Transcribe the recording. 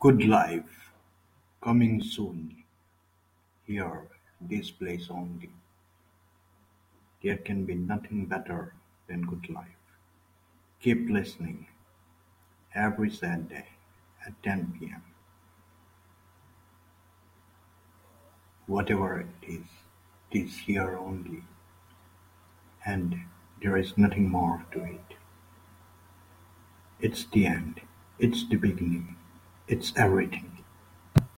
Good Life coming soon here this place only. There can be nothing better than Good Life. Keep listening every Saturday at ten pm. Whatever it is, it is here only, and there is nothing more to it. It's the end, it's the beginning, it's everything.